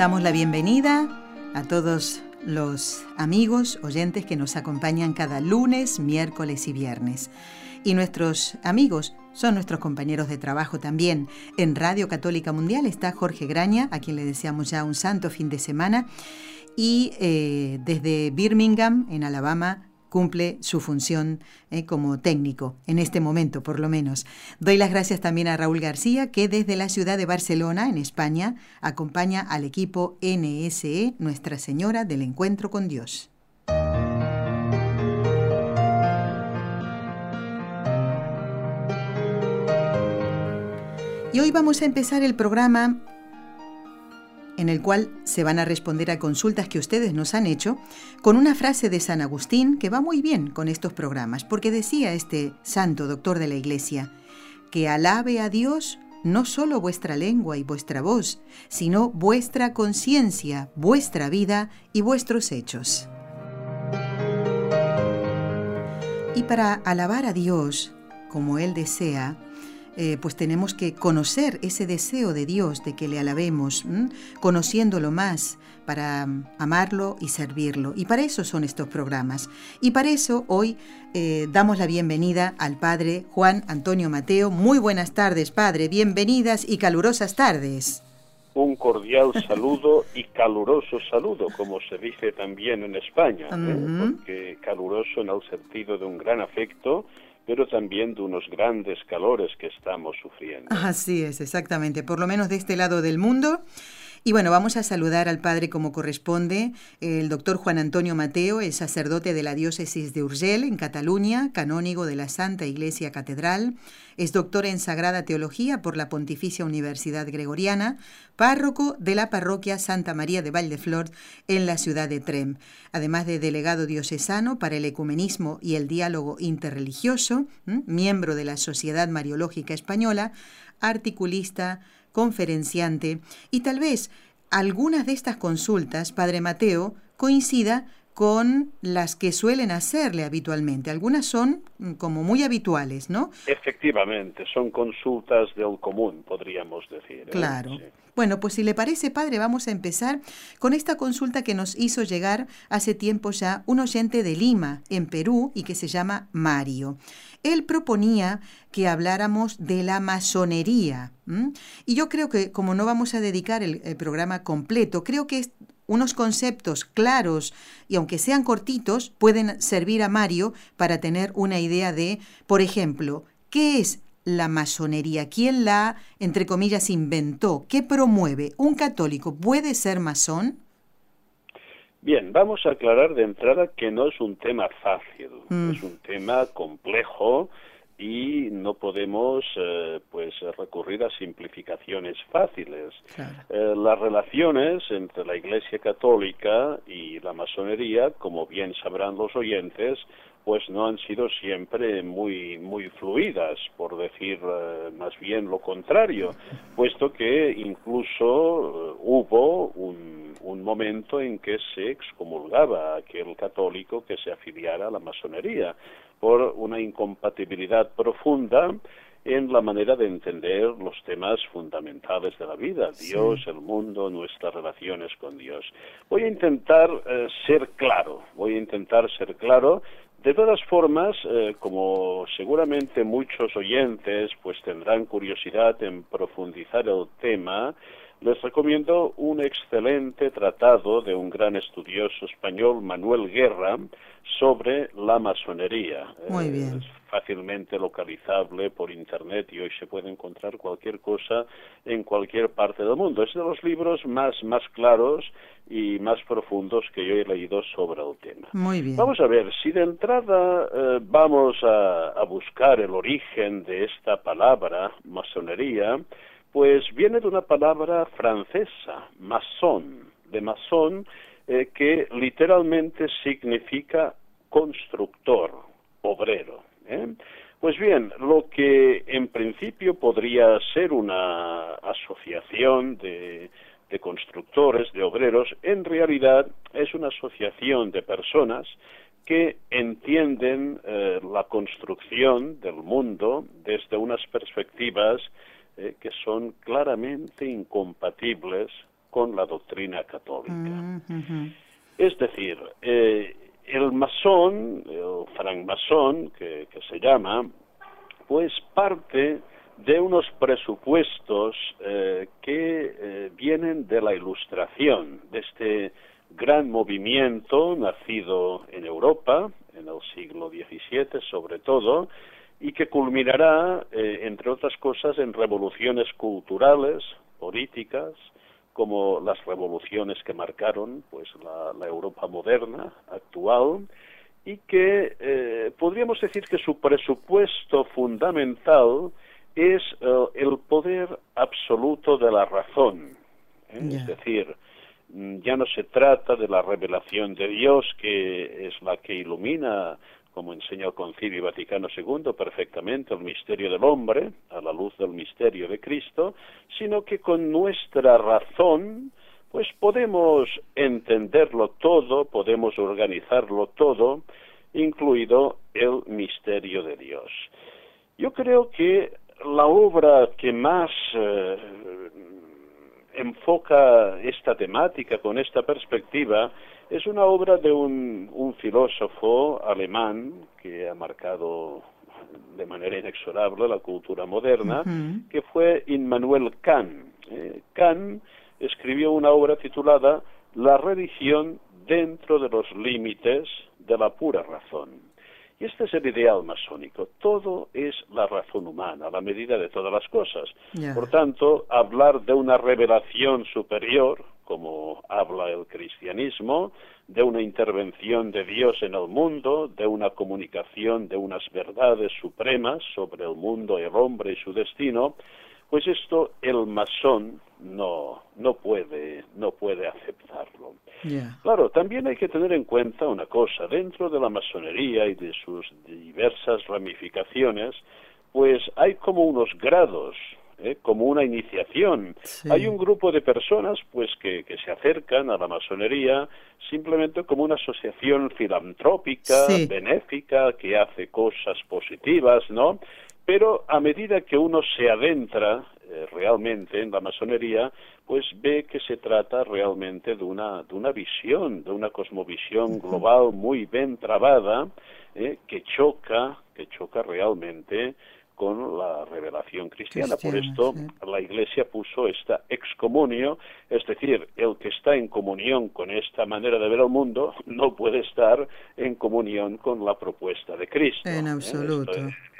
Damos la bienvenida a todos los amigos, oyentes que nos acompañan cada lunes, miércoles y viernes. Y nuestros amigos son nuestros compañeros de trabajo también. En Radio Católica Mundial está Jorge Graña, a quien le deseamos ya un santo fin de semana. Y eh, desde Birmingham, en Alabama, cumple su función eh, como técnico, en este momento por lo menos. Doy las gracias también a Raúl García, que desde la ciudad de Barcelona, en España, acompaña al equipo NSE, Nuestra Señora del Encuentro con Dios. Y hoy vamos a empezar el programa en el cual se van a responder a consultas que ustedes nos han hecho con una frase de San Agustín que va muy bien con estos programas, porque decía este santo doctor de la Iglesia, que alabe a Dios no solo vuestra lengua y vuestra voz, sino vuestra conciencia, vuestra vida y vuestros hechos. Y para alabar a Dios como Él desea, eh, pues tenemos que conocer ese deseo de Dios de que le alabemos, conociéndolo más para mm, amarlo y servirlo. Y para eso son estos programas. Y para eso hoy eh, damos la bienvenida al Padre Juan Antonio Mateo. Muy buenas tardes, Padre. Bienvenidas y calurosas tardes un cordial saludo y caluroso saludo, como se dice también en España, ¿eh? porque caluroso en el sentido de un gran afecto pero también de unos grandes calores que estamos sufriendo. Así es, exactamente, por lo menos de este lado del mundo. Y bueno, vamos a saludar al padre como corresponde, el doctor Juan Antonio Mateo, el sacerdote de la diócesis de Urgel, en Cataluña, canónigo de la Santa Iglesia Catedral, es doctor en Sagrada Teología por la Pontificia Universidad Gregoriana, párroco de la parroquia Santa María de Valdeflor en la ciudad de Trem, además de delegado diocesano para el ecumenismo y el diálogo interreligioso, miembro de la Sociedad Mariológica Española, articulista, conferenciante y tal vez algunas de estas consultas, Padre Mateo, coincida con las que suelen hacerle habitualmente. Algunas son mm, como muy habituales, ¿no? Efectivamente, son consultas del común, podríamos decir. ¿eh? Claro. Bueno, pues si le parece, padre, vamos a empezar con esta consulta que nos hizo llegar hace tiempo ya un oyente de Lima, en Perú, y que se llama Mario. Él proponía que habláramos de la masonería. Y yo creo que, como no vamos a dedicar el, programa completo, creo que unos conceptos claros y aunque sean cortitos, pueden servir a Mario para tener una idea de, por ejemplo, ¿qué es la masonería? ¿Quién la, entre comillas, inventó? ¿Qué promueve? ¿Un católico puede ser masón? Bien, vamos a aclarar de entrada que no es un tema fácil, mm. es un tema complejo y no podemos eh, pues recurrir a simplificaciones fáciles. Eh, las relaciones entre la Iglesia Católica y la masonería, como bien sabrán los oyentes, pues no han sido siempre muy muy fluidas, por decir eh, más bien lo contrario, puesto que incluso hubo un, un momento en que se excomulgaba a aquel católico que se afiliara a la masonería por una incompatibilidad profunda en la manera de entender los temas fundamentales de la vida, Dios, el mundo, nuestras relaciones con Dios. Voy a intentar eh, ser claro, voy a intentar ser claro. De todas formas, eh, como seguramente muchos oyentes pues tendrán curiosidad en profundizar el tema, les recomiendo un excelente tratado de un gran estudioso español, Manuel Guerra, sobre la masonería. Muy bien. Es fácilmente localizable por internet y hoy se puede encontrar cualquier cosa en cualquier parte del mundo. Es de los libros más, más claros y más profundos que yo he leído sobre el tema. Muy bien. Vamos a ver, si de entrada eh, vamos a, a buscar el origen de esta palabra, masonería, pues viene de una palabra francesa, masón, de masón, eh, que literalmente significa constructor, obrero. ¿eh? Pues bien, lo que en principio podría ser una asociación de, constructores, de obreros, en realidad es una asociación de personas que entienden eh, la construcción del mundo desde unas perspectivas eh, que son claramente incompatibles con la doctrina católica. Mm, es decir, eh, el masón, el francmasón, que, que se llama, pues parte de unos presupuestos eh, que eh, vienen de la ilustración, de este gran movimiento nacido en Europa, en el siglo XVII sobre todo, y que culminará, eh, entre otras cosas, en revoluciones culturales, políticas, como las revoluciones que marcaron pues la, Europa moderna actual y que eh, podríamos decir que su presupuesto fundamental es eh, el poder absoluto de la razón ¿eh? es decir mm, ya no se trata de la revelación de Dios que es la que ilumina como enseña el Concilio Vaticano II perfectamente, el misterio del hombre, a la luz del misterio de Cristo, sino que con nuestra razón, pues podemos entenderlo todo, podemos organizarlo todo, incluido el misterio de Dios. Yo creo que la obra que más eh, enfoca esta temática con esta perspectiva es una obra de un, filósofo alemán que ha marcado de manera inexorable la cultura moderna, que fue Immanuel Kant. Eh, Kant escribió una obra titulada La religión dentro de los límites de la pura razón. Y este es el ideal masónico. Todo es la razón humana, la medida de todas las cosas. Por tanto, hablar de una revelación superior, como habla el cristianismo, de una intervención de Dios en el mundo, de una comunicación de unas verdades supremas sobre el mundo, el hombre y su destino, pues esto el masón no, no puede, no puede aceptarlo. Claro, también hay que tener en cuenta una cosa, dentro de la masonería y de sus diversas ramificaciones, pues hay como unos grados ¿eh? como una iniciación. Hay un grupo de personas pues que, que, se acercan a la masonería simplemente como una asociación filantrópica, benéfica, que hace cosas positivas, ¿no? Pero a medida que uno se adentra eh, realmente en la masonería, pues ve que se trata realmente de una, de una visión, de una cosmovisión global muy bien trabada, ¿eh? que choca, que choca realmente con la revelación cristiana. Por esto la Iglesia puso esta excomunio, es decir, el que está en comunión con esta manera de ver el mundo no puede estar en comunión con la propuesta de Cristo. En ¿eh? absoluto.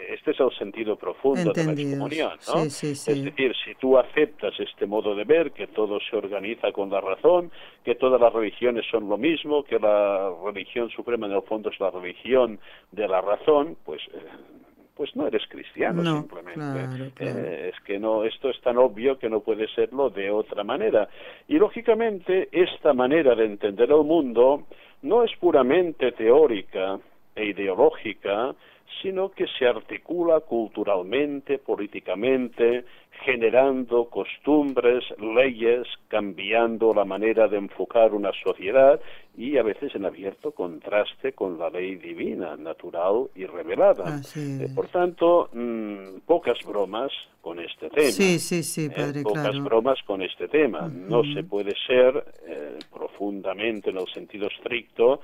este es el sentido profundo de la excomunión. ¿no? es decir, si tú aceptas este modo de ver, que todo se organiza con la razón, que todas las religiones son lo mismo, que la religión suprema en el fondo es la religión de la razón, pues eh, pues no eres cristiano simplemente. Eh, es que no, esto es tan obvio que no puede serlo de otra manera. Y lógicamente esta manera de entender el mundo no es puramente teórica e ideológica, sino que se articula culturalmente, políticamente, generando costumbres, leyes, cambiando la manera de enfocar una sociedad y a veces en abierto contraste con la ley divina, natural y revelada. Eh, por tanto, mm, pocas bromas con este tema. Sí, sí, sí, eh, padre, Pocas bromas con este tema. No se puede ser eh, profundamente, en el sentido estricto,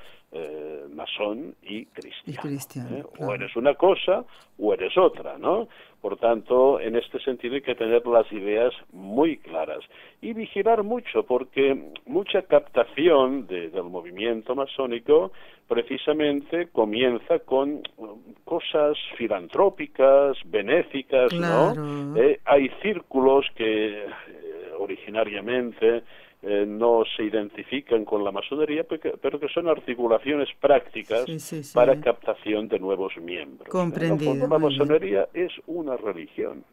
masón y cristiano. O eres una cosa o eres otra, ¿no? Por tanto, en este sentido hay que tener las ideas muy claras y vigilar mucho, porque mucha captación del movimiento masónico precisamente comienza con cosas filantrópicas, benéficas, ¿no? Eh, hay círculos que eh, originariamente eh, no se identifican con la masonería, pero que son articulaciones prácticas para captación de nuevos miembros. Comprendido. la masonería es una religión.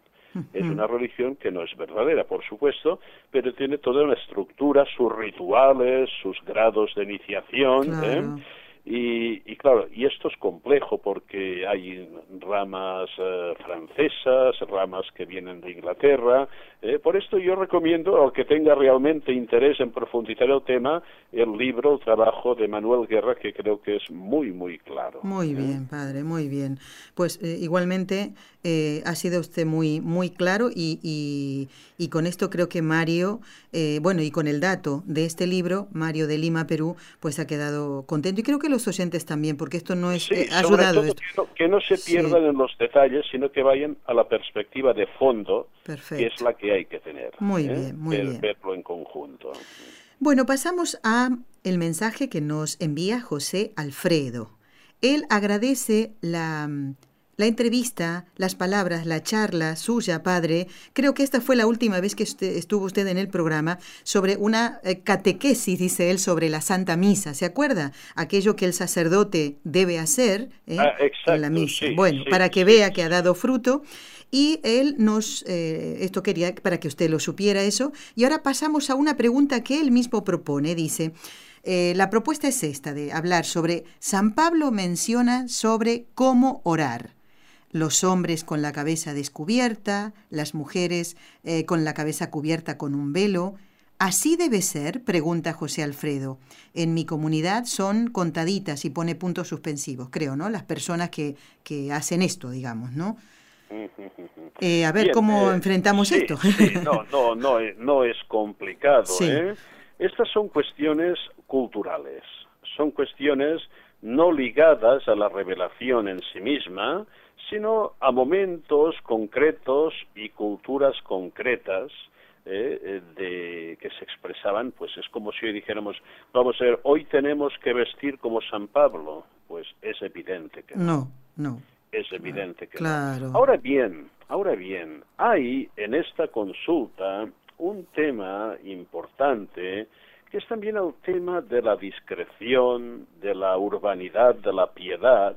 Es una religión que no es verdadera, por supuesto, pero tiene toda una estructura, sus rituales, sus grados de iniciación. ¿eh? Y, claro, y esto es complejo porque hay ramas eh, francesas, ramas que vienen de Inglaterra. Eh, por esto yo recomiendo al que tenga realmente interés en profundizar el tema, el libro, el trabajo de Manuel Guerra, que creo que es muy, muy claro. Muy ¿eh? bien, padre, muy bien. Pues igualmente ha sido usted muy, muy claro y, y, y con esto creo que Mario, bueno, y con el dato de este libro, Mario de Lima, Perú, pues ha quedado contento. Y creo que los oyentes también, porque esto no es eh, ayudado. Que, no, se pierdan en los detalles, sino que vayan a la perspectiva de fondo, que es la que hay que tener. Muy ¿eh? bien, muy bien. Verlo en conjunto. Bueno, pasamos a el mensaje que nos envía José Alfredo. Él agradece la la entrevista, las palabras, la charla suya, padre, creo que esta fue la última vez que estuvo usted en el programa sobre una eh, catequesis, dice él, sobre la Santa Misa. ¿Se acuerda? Aquello que el sacerdote debe hacer eh, ah, en la misa. bueno, para que vea que ha dado fruto. Y él nos, eh, esto quería para que usted lo supiera eso. Y ahora pasamos a una pregunta que él mismo propone. Dice, la propuesta es esta, de hablar sobre, San Pablo menciona sobre cómo orar los hombres con la cabeza descubierta, las mujeres eh, con la cabeza cubierta con un velo. ¿Así debe ser? pregunta José Alfredo. En mi comunidad son contaditas y pone puntos suspensivos, creo, ¿no? Las personas que, que hacen esto, digamos, ¿no? Eh, a ver cómo eh, enfrentamos esto. no, no, no, no es complicado. Estas son cuestiones culturales, son cuestiones no ligadas a la revelación en sí misma, sino a momentos concretos y culturas concretas eh, eh, de, que se expresaban, pues es como si hoy dijéramos, vamos a ver, hoy tenemos que vestir como San Pablo, pues es evidente que no. No, Es evidente que claro. no. Ahora bien, ahora bien, hay en esta consulta un tema importante que es también el tema de la discreción, de la urbanidad, de la piedad,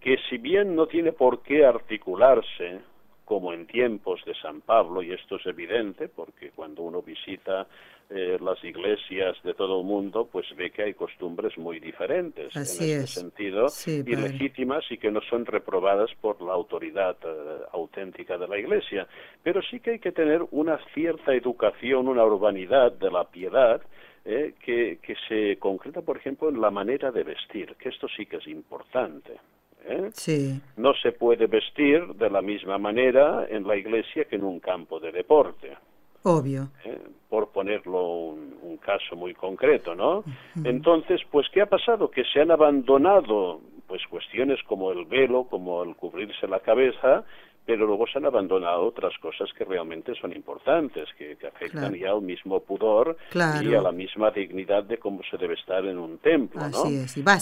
que si bien no tiene por qué articularse como en tiempos de San Pablo, y esto es evidente porque cuando uno visita eh, las iglesias de todo el mundo, pues ve que hay costumbres muy diferentes en ese sentido, y legítimas y que no son reprobadas por la autoridad eh, auténtica de la iglesia. Pero sí que hay que tener una cierta educación, una urbanidad de la piedad, eh, que, que se concreta, por ejemplo, en la manera de vestir, que esto sí que es importante. ¿Eh? Sí. No se puede vestir de la misma manera en la iglesia que en un campo de deporte. Obvio. ¿Eh? Por ponerlo un, un, caso muy concreto, ¿no? Entonces, pues, ¿qué ha pasado? Que se han abandonado pues cuestiones como el velo, como el cubrirse la cabeza, pero luego se han abandonado otras cosas que realmente son importantes, que, afectan ya al mismo pudor y a la misma dignidad de cómo se debe estar en un templo. ¿no?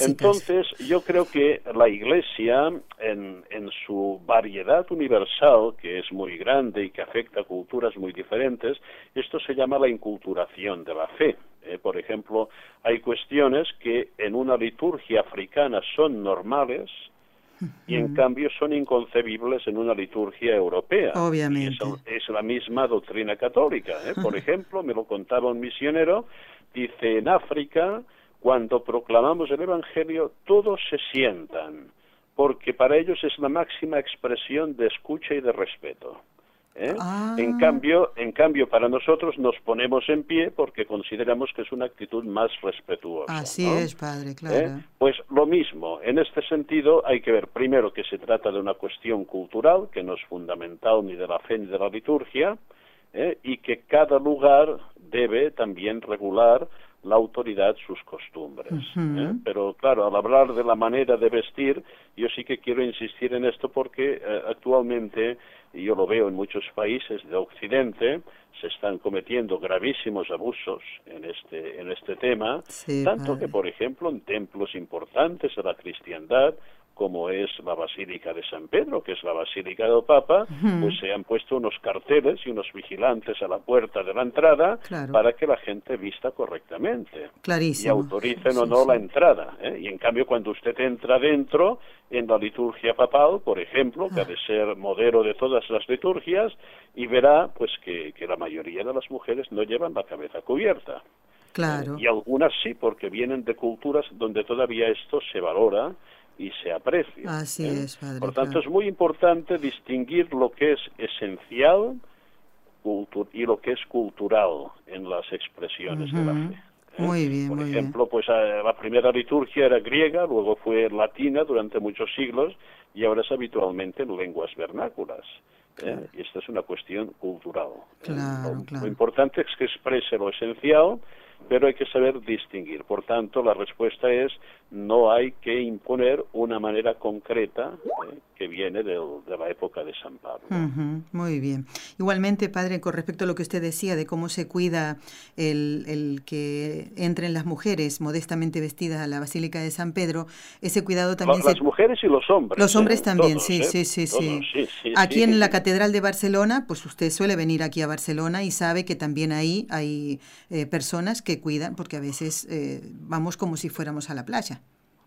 Entonces, yo creo que la Iglesia, en, en su variedad universal, que es muy grande y que afecta a culturas muy diferentes, esto se llama la inculturación de la fe. ¿eh? por ejemplo, hay cuestiones que en una liturgia africana son normales, y en cambio son inconcebibles en una liturgia europea. Obviamente. Es, la misma doctrina católica. ¿eh? Por ejemplo, me lo contaba un misionero, dice, en África, cuando proclamamos el Evangelio, todos se sientan, porque para ellos es la máxima expresión de escucha y de respeto. ¿Eh? Ah. En cambio, en cambio para nosotros nos ponemos en pie porque consideramos que es una actitud más respetuosa. Así es, padre, claro. ¿Eh? Pues lo mismo. En este sentido hay que ver primero que se trata de una cuestión cultural que no es fundamental ni de la fe ni de la liturgia ¿eh? y que cada lugar debe también regular la autoridad sus costumbres. ¿eh? Pero claro, al hablar de la manera de vestir, yo sí que quiero insistir en esto porque eh, actualmente, y yo lo veo en muchos países de Occidente, se están cometiendo gravísimos abusos en este, en este tema, tanto que, por ejemplo, en templos importantes de la cristiandad, como es la Basílica de San Pedro, que es la Basílica del Papa, pues se han puesto unos carteles y unos vigilantes a la puerta de la entrada para que la gente vista correctamente. Clarísimo. Y autoricen o no la entrada. ¿eh? Y en cambio, cuando usted entra dentro, en la liturgia papal, por ejemplo, que ha de ah. ser modelo de todas las liturgias, y verá pues que, que la mayoría de las mujeres no llevan la cabeza cubierta. Claro. Y algunas sí, porque vienen de culturas donde todavía esto se valora y se aprecia. Así ¿eh? es, padre. Por tanto, es muy importante distinguir lo que es esencial y lo que es cultural en las expresiones de la fe. ¿eh? Muy bien, Por ejemplo, pues eh, la primera liturgia era griega, luego fue latina durante muchos siglos y ahora es habitualmente en lenguas vernáculas. Y esta es una cuestión cultural. Claro, lo, importante es que exprese lo esencial pero hay que saber distinguir. Por tanto, la respuesta es no hay que imponer una manera concreta eh, que viene de, la época de San Pablo. muy bien. Igualmente, padre, con respecto a lo que usted decía de cómo se cuida el, el, que entren las mujeres modestamente vestidas a la Basílica de San Pedro, ese cuidado también... Las mujeres y los hombres. Los hombres ¿eh? también, sí, sí, sí, sí, Aquí en la Catedral de Barcelona, pues usted suele venir aquí a Barcelona y sabe que también ahí hay eh, personas que cuidan, porque a veces vamos como si fuéramos a la playa.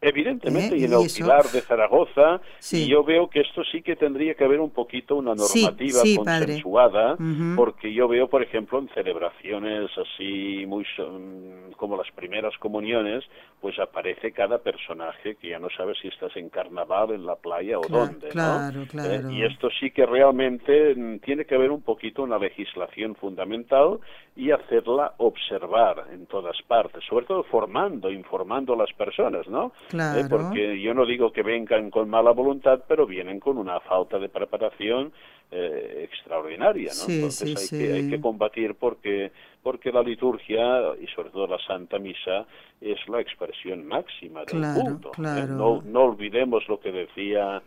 Evidentemente, ¿Eh? y en el Pilar de Zaragoza, y yo veo que esto sí que tendría que haber un poquito una normativa consensuada, porque yo veo, por ejemplo, en celebraciones así muy como las primeras comuniones, pues aparece cada personaje que ya no sabes si estás en carnaval, en la playa o dónde, claro, ¿no? Claro. Eh, y esto sí que realmente mm, tiene que haber un poquito una legislación fundamental y hacerla observar en todas partes, sobre todo formando, informando a las personas, ¿no? Eh, porque yo no digo que vengan con mala voluntad, pero vienen con una falta de preparación eh, extraordinaria, ¿no? Entonces hay, Que, hay que combatir porque porque la liturgia y sobre todo la Santa Misa es la expresión máxima del culto. ¿eh? No, no olvidemos lo que decía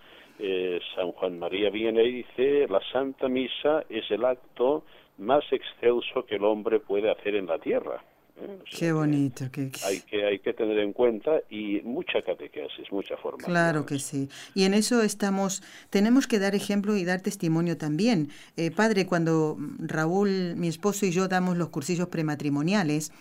San Juan María viene y dice la Santa Misa es el acto más excelso que el hombre puede hacer en la tierra. ¿eh? Qué bonito. Que, Hay, que, hay que tener en cuenta y mucha catequesis, mucha formación. Claro que sí. Y en eso estamos, tenemos que dar ejemplo y dar testimonio también. Eh, padre, cuando Raúl, mi esposo y yo damos los cursillos prematrimoniales,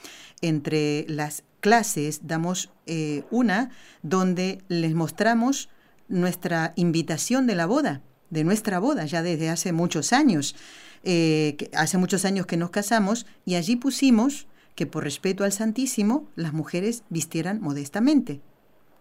entre las clases damos eh, una donde les mostramos nuestra invitación de la boda, de nuestra boda, ya desde hace muchos años. hace muchos años que nos casamos y allí pusimos que por respeto al Santísimo las mujeres vistieran modestamente.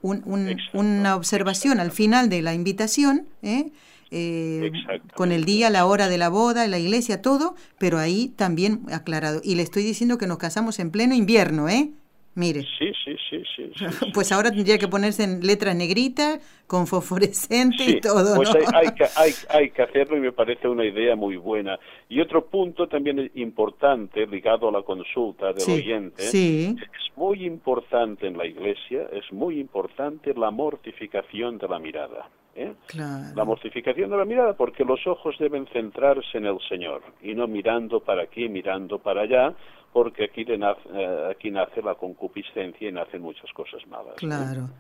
una observación al final de la invitación, ¿eh? Eh, con el día, la hora de la boda, la iglesia, todo, pero ahí también aclarado. Y le estoy diciendo que nos casamos en pleno invierno, ¿eh? Mire. Sí, sí, sí, sí. pues ahora tendría que ponerse en letras negritas, con fosforescente y todo. Pues hay, que, hay, hay, que hacerlo y me parece una idea muy buena. Y otro punto también importante ligado a la consulta del oyente, sí. es muy importante en la iglesia, es muy importante la mortificación de la mirada. ¿eh? La mortificación de la mirada, porque los ojos deben centrarse en el Señor y no mirando para aquí, mirando para allá, porque aquí, nace, eh, aquí nace la concupiscencia y nacen muchas cosas malas. Claro.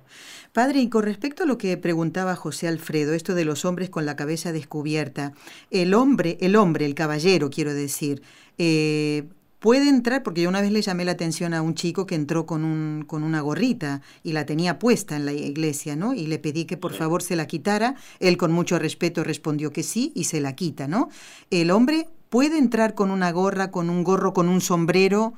Padre, y con respecto a lo que preguntaba José Alfredo, esto de los hombres con la cabeza descubierta, el hombre, el hombre, el caballero, quiero decir, eh, puede entrar, porque yo una vez le llamé la atención a un chico que entró con, un, con una gorrita y la tenía puesta en la iglesia, ¿no? Y le pedí que por favor se la quitara. Él con mucho respeto respondió que sí y se la quita, ¿no? El hombre puede entrar con una gorra, con un gorro, con un sombrero.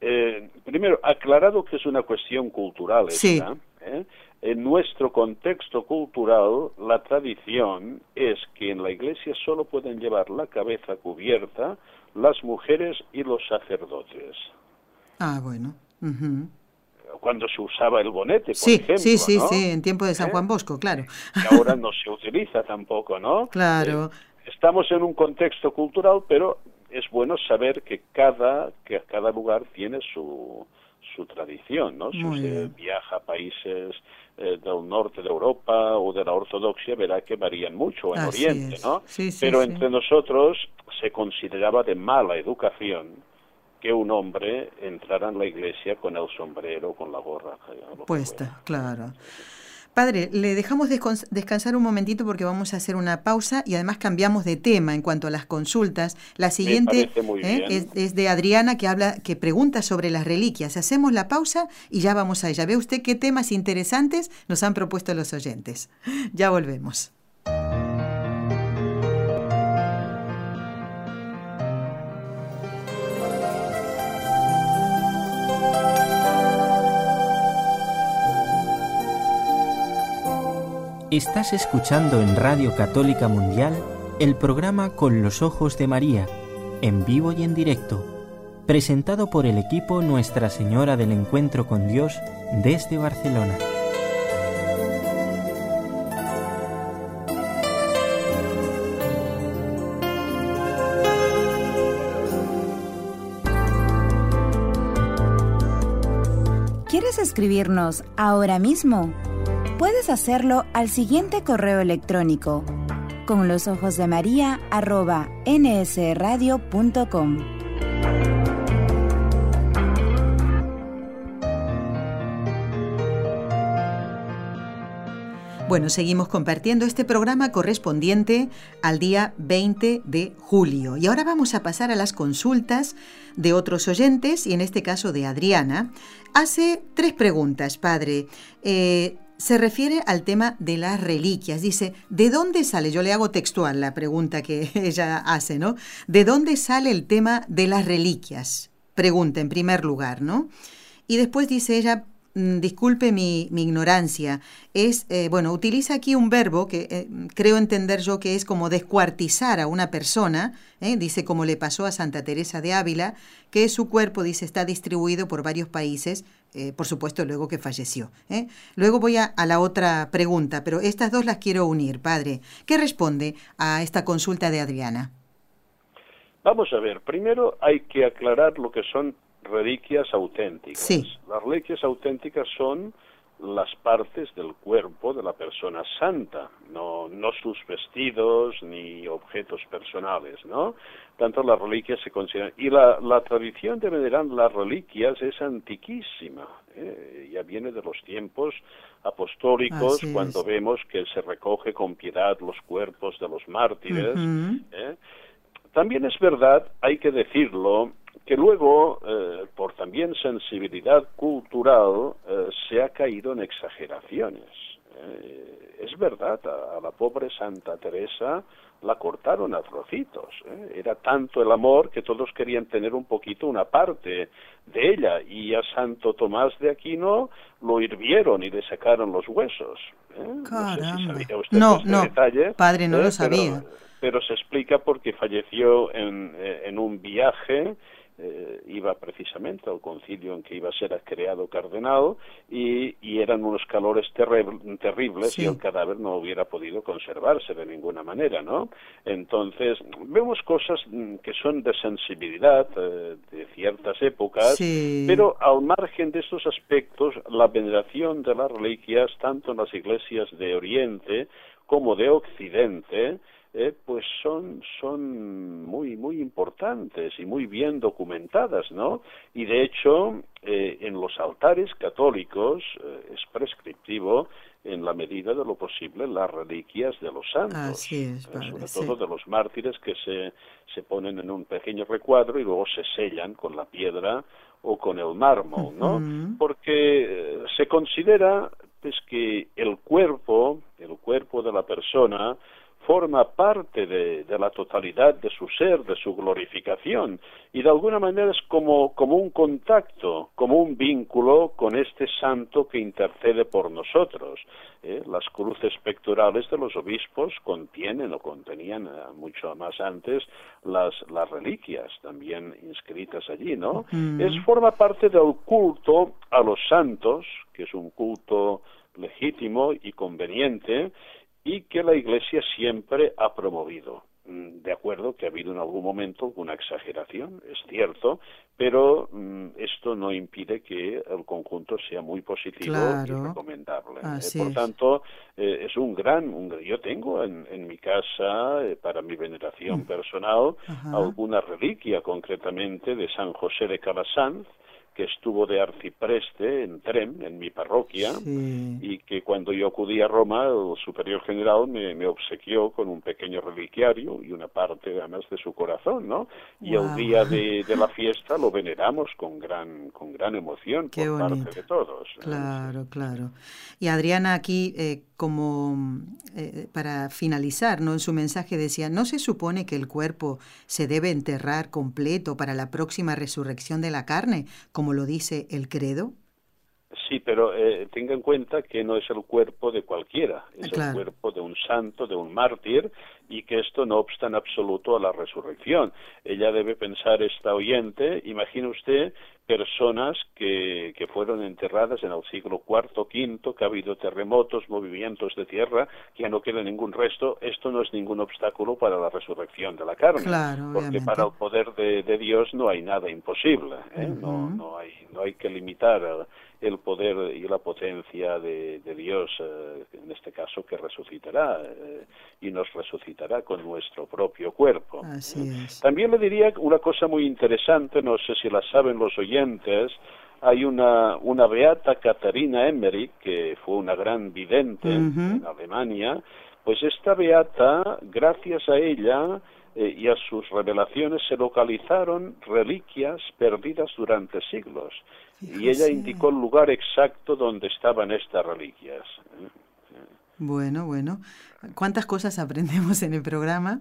Eh, primero, aclarado que es una cuestión cultural sí. ¿eh? En nuestro contexto cultural, la tradición es que en la iglesia solo pueden llevar la cabeza cubierta las mujeres y los sacerdotes. Ah, bueno. Cuando se usaba el bonete, por sí, ejemplo. Sí, sí, sí, en tiempo de San ¿Eh? Juan Bosco, claro. Que ahora no se utiliza tampoco, ¿no? Claro. Eh, estamos en un contexto cultural, pero es bueno saber que cada, que cada lugar tiene su, su tradición, ¿no? Si usted viaja a países eh, del norte de Europa o de la ortodoxia, verá que varían mucho en Oriente, ¿no? Pero entre nosotros se consideraba de mala educación que un hombre entrara en la iglesia con el sombrero, con la gorra. Puesta, claro. Padre, le dejamos descansar un momentito porque vamos a hacer una pausa y además cambiamos de tema en cuanto a las consultas. La siguiente ¿eh? es, de Adriana que habla, que pregunta sobre las reliquias. Hacemos la pausa y ya vamos a ella. Ve usted qué temas interesantes nos han propuesto los oyentes. Ya volvemos. Estás escuchando en Radio Católica Mundial el programa Con los Ojos de María, en vivo y en directo, presentado por el equipo Nuestra Señora del Encuentro con Dios desde Barcelona. ¿Quieres escribirnos ahora mismo? Puedes hacerlo al siguiente correo electrónico con los ojos de María arroba nsradio.com. Bueno, seguimos compartiendo este programa correspondiente al día 20 de julio. Y ahora vamos a pasar a las consultas de otros oyentes, y en este caso de Adriana. Hace tres preguntas, padre. Eh, se refiere al tema de las reliquias. Dice, ¿de dónde sale? Yo le hago textual la pregunta que ella hace, ¿no? ¿De dónde sale el tema de las reliquias? Pregunta en primer lugar, ¿no? Y después dice ella, Mm, disculpe mi, ignorancia, es, eh, bueno, utiliza aquí un verbo que eh, creo entender yo que es como descuartizar a una persona, ¿eh? dice como le pasó a Santa Teresa de Ávila, que su cuerpo, dice, está distribuido por varios países, por supuesto luego que falleció. Luego voy a, a la otra pregunta, pero estas dos las quiero unir, padre. ¿Qué responde a esta consulta de Adriana? Vamos a ver, primero hay que aclarar lo que son reliquias auténticas. Las reliquias auténticas son las partes del cuerpo de la persona santa, no, no sus vestidos ni objetos personales, ¿no? Tanto las reliquias se consideran. Y la, la tradición de venerar las reliquias es antiquísima, ¿eh? ya viene de los tiempos apostólicos, cuando vemos que se recoge con piedad los cuerpos de los mártires. ¿eh? También es verdad, hay que decirlo, que luego, eh, por también sensibilidad cultural, se ha caído en exageraciones. Eh, es verdad, a, la pobre Santa Teresa la cortaron a trocitos. Era tanto el amor que todos querían tener un poquito una parte de ella. Y a Santo Tomás de Aquino lo hirvieron y le sacaron los huesos. No, no, padre, no lo sabía. Pero, se explica porque falleció en, en un viaje eh, iba precisamente al concilio en que iba a ser creado cardenal y, eran unos calores terribles y el cadáver no hubiera podido conservarse de ninguna manera, ¿no? Entonces, vemos cosas mm, que son de sensibilidad eh, de ciertas épocas, pero al margen de estos aspectos, la veneración de las reliquias, tanto en las iglesias de Oriente como de Occidente, eh, pues son, son muy, muy importantes y muy bien documentadas, ¿no? Y de hecho, eh, en los altares católicos eh, es prescriptivo en la medida de lo posible las reliquias de los santos, sobre todo de los mártires que se, se ponen en un pequeño recuadro y luego se sellan con la piedra o con el mármol, ¿no? Porque se considera pues que el cuerpo, el cuerpo de la persona forma parte de, la totalidad de su ser, de su glorificación, y de alguna manera es como, como un contacto, como un vínculo con este santo que intercede por nosotros. ¿eh? Las cruces pectorales de los obispos contienen o contenían eh, mucho más antes las, las reliquias también inscritas allí, ¿no? Es forma parte del culto a los santos, que es un culto legítimo y conveniente, y que la Iglesia siempre ha promovido. Mm, de acuerdo que ha habido en algún momento una exageración, es cierto, pero mm, esto no impide que el conjunto sea muy positivo y recomendable. Eh, por tanto, eh, es un gran, yo tengo en, mi casa, eh, para mi veneración mm. personal, alguna reliquia concretamente de San José de Calasanz, que estuvo de arcipreste en Trem, en mi parroquia, y que cuando yo acudí a Roma, el superior general me, obsequió con un pequeño reliquiario y una parte además de su corazón, ¿no? Y el día de, la fiesta lo veneramos con gran, con gran emoción por parte de todos. Claro, claro. Y Adriana aquí, eh, como eh, para finalizar, ¿no? En su mensaje decía, ¿no se supone que el cuerpo se debe enterrar completo para la próxima resurrección de la carne, como lo dice el credo? Sí, pero eh, tenga en cuenta que no es el cuerpo de cualquiera, es el cuerpo de un santo, de un mártir, y que esto no obsta en absoluto a la resurrección. Ella debe pensar, esta oyente, imagine usted personas que, que fueron enterradas en el siglo IV, V, que ha habido terremotos, movimientos de tierra, que ya no queda ningún resto. Esto no es ningún obstáculo para la resurrección de la carne, porque para el poder de, Dios no hay nada imposible. ¿eh? no, no, hay, no hay que limitar el poder y la potencia de, Dios, eh, en este caso, que resucitará eh, y nos resucitará con nuestro propio cuerpo. También le diría una cosa muy interesante, no sé si la saben los oyentes, hay una, una beata Catarina Emmerich, que fue una gran vidente en Alemania, pues esta beata, gracias a ella, eh, y a sus revelaciones se localizaron reliquias perdidas durante siglos. Y ella indicó el lugar exacto donde estaban estas reliquias. Bueno, bueno. ¿Cuántas cosas aprendemos en el programa?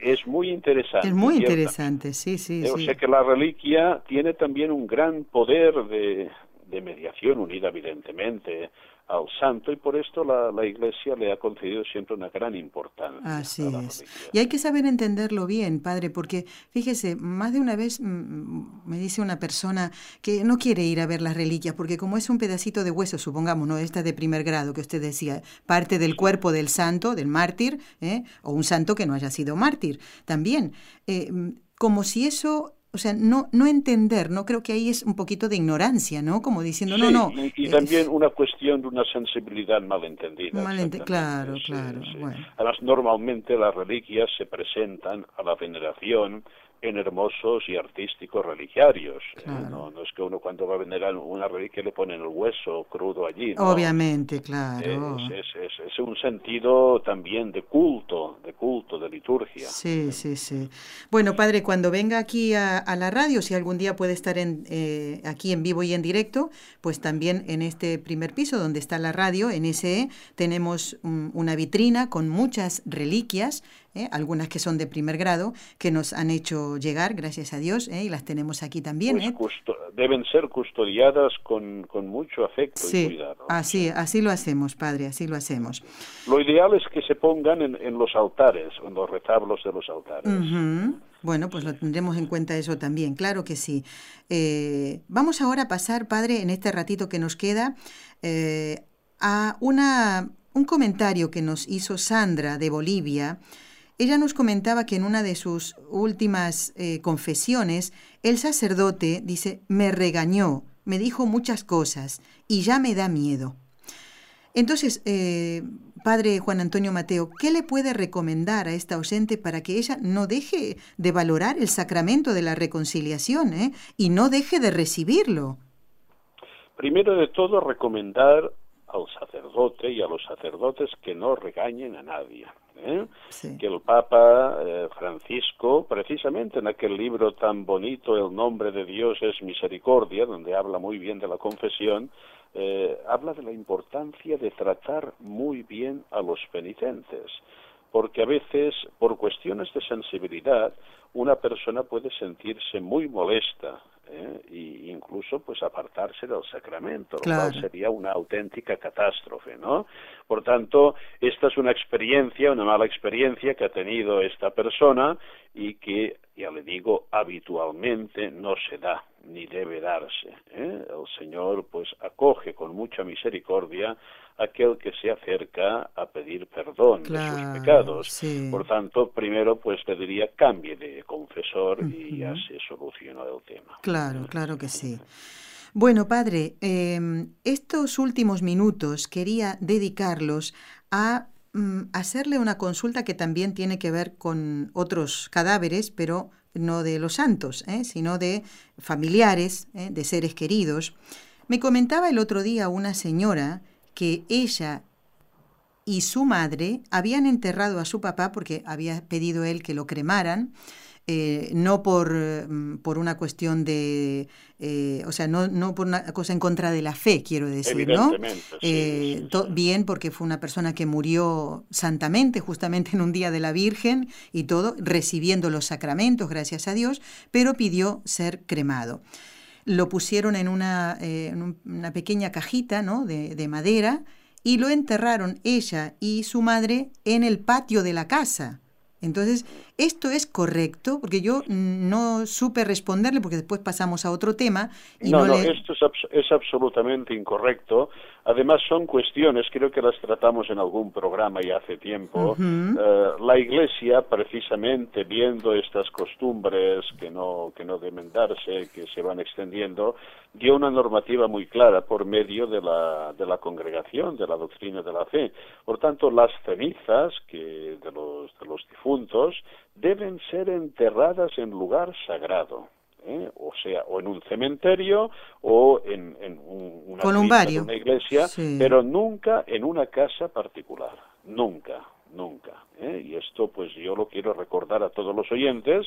Es muy interesante. Es muy interesante, sí, sí. O sea que la reliquia tiene también un gran poder de, de mediación, unida evidentemente al santo y por esto la, la, Iglesia le ha concedido siempre una gran importancia. Así es. Y hay que saber entenderlo bien, padre, porque fíjese, más de una vez mm, mm, me dice una persona que no quiere ir a ver las reliquias, porque como es un pedacito de hueso, supongamos, no esta de primer grado que usted decía, parte del cuerpo del santo, del mártir, ¿eh? o un santo que no haya sido mártir, también, eh, mm, como si eso o sea, no, no entender, ¿no? Creo que ahí es un poquito de ignorancia, ¿no? Como diciendo, no, no. Y, también una cuestión de una sensibilidad malentendida. claro, claro. Además, normalmente las reliquias se presentan a la veneración en hermosos y artísticos religiarios. ¿eh? No, no, es que uno cuando va a venerar una reliquia le ponen el hueso crudo allí. Obviamente, claro. Es, es, es, un sentido también de culto, de culto, de liturgia. Sí, sí, sí. Bueno, padre, cuando venga aquí a, la radio, si algún día puede estar en, eh, aquí en vivo y en directo, pues también en este primer piso donde está la radio, en SE, tenemos una vitrina con muchas reliquias ¿eh? algunas que son de primer grado, que nos han hecho llegar, gracias a Dios, ¿eh? y las tenemos aquí también. Pues ¿eh? deben ser custodiadas con, mucho afecto y cuidado. Así, así lo hacemos, Padre, así lo hacemos. Lo ideal es que se pongan en, los altares, en los retablos de los altares. Bueno, pues lo tendremos en cuenta eso también, claro que sí. vamos ahora a pasar, Padre, en este ratito que nos queda, a una, un comentario que nos hizo Sandra de Bolivia ella nos comentaba que en una de sus últimas eh, confesiones, el sacerdote, dice, me regañó, me dijo muchas cosas y ya me da miedo. Entonces, eh, padre Juan Antonio Mateo, ¿qué le puede recomendar a esta ausente para que ella no deje de valorar el sacramento de la reconciliación eh, y no deje de recibirlo? Primero de todo, recomendar al sacerdote y a los sacerdotes que no regañen a nadie. ¿Eh? que el Papa eh, Francisco, precisamente en aquel libro tan bonito, El nombre de Dios es misericordia, donde habla muy bien de la confesión, eh, habla de la importancia de tratar muy bien a los penitentes, porque a veces, por cuestiones de sensibilidad, una persona puede sentirse muy molesta ¿eh? e incluso pues apartarse del sacramento, lo cual sería una auténtica catástrofe, ¿no? Por tanto, esta es una experiencia, una mala experiencia que ha tenido esta persona y que, ya le digo, habitualmente no se da ni debe darse. ¿eh? El Señor pues acoge con mucha misericordia aquel que se acerca a pedir perdón de sus pecados. Por tanto, primero pues le diría cambie de confesor y ya se solucionó el tema. Claro, claro que sí. Bueno, padre, em, estos últimos minutos quería dedicarlos a hacerle una consulta que también tiene que ver con otros cadáveres, pero no de los santos, ¿eh? sino de familiares, ¿eh? de seres queridos. Me comentaba el otro día una señora que ella y su madre habían enterrado a su papá porque había pedido él que lo cremaran eh, no por, mm, por, una cuestión de, eh, o sea, no, no, por una cosa en contra de la fe, quiero decir, ¿no? Eh, bien, porque fue una persona que murió santamente, justamente en un día de la Virgen y todo, recibiendo los sacramentos, gracias a Dios, pero pidió ser cremado. Lo pusieron en una, en una pequeña cajita ¿no? de, de madera y lo enterraron ella y su madre en el patio de la casa. Entonces, ¿esto es correcto? Porque yo no supe responderle porque después pasamos a otro tema. Y no, no, esto es, absolutamente incorrecto. Además, son cuestiones, creo que las tratamos en algún programa ya hace tiempo. Eh, la Iglesia, precisamente viendo estas costumbres que no, que no deben darse, que se van extendiendo, dio una normativa muy clara por medio de la, de la congregación, de la doctrina de la fe. Por tanto, las cenizas que de los, de los difuntos deben ser enterradas en lugar sagrado. ¿eh? o sea, o en un cementerio o en, una, iglesia, pero nunca en una casa particular, nunca, nunca. ¿eh? Y esto, pues yo lo quiero recordar a todos los oyentes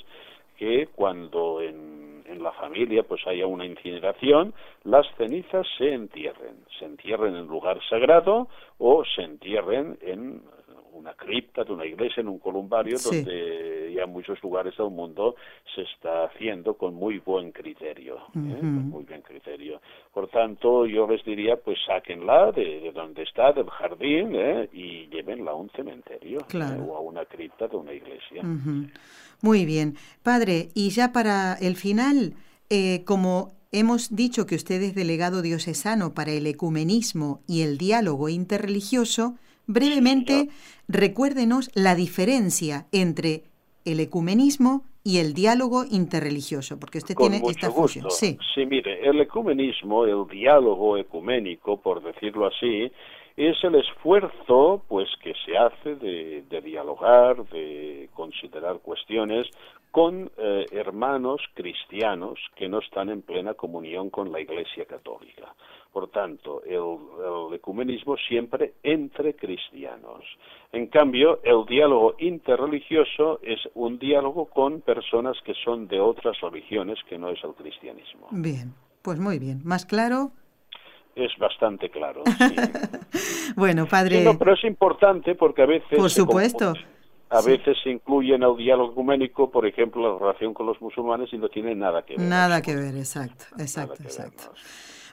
que cuando en, en la familia pues haya una incineración, las cenizas se entierren, se entierren en lugar sagrado o se entierren en una cripta de una iglesia, en un columbario, donde ya en muchos lugares del mundo se está haciendo con muy buen criterio, ¿eh? muy buen criterio. Por tanto, yo les diría, pues sáquenla de, donde está, del jardín, ¿eh? y llévenla a un cementerio ¿eh? o a una cripta de una iglesia. Muy bien. Padre, y ya para el final, como Hemos dicho que usted es delegado diocesano para el ecumenismo y el diálogo interreligioso. Brevemente, recuérdenos la diferencia entre el ecumenismo y el diálogo interreligioso, porque usted tiene esta función. Sí. sí, mire, el ecumenismo, el diálogo ecuménico, por decirlo así, es el esfuerzo pues que se hace de, dialogar, de considerar cuestiones con eh, hermanos cristianos que no están en plena comunión con la Iglesia Católica. Por tanto, el, ecumenismo siempre entre cristianos. En cambio, el diálogo interreligioso es un diálogo con personas que son de otras religiones que no es el cristianismo. Bien, pues muy bien. ¿Más claro? Es bastante claro. bueno, padre. pero es importante porque a veces. Por supuesto. A veces se incluye en el diálogo ecuménico, por ejemplo, la relación con los musulmanes y no tiene nada que ver. Nada que ver, exacto, exacto, exacto.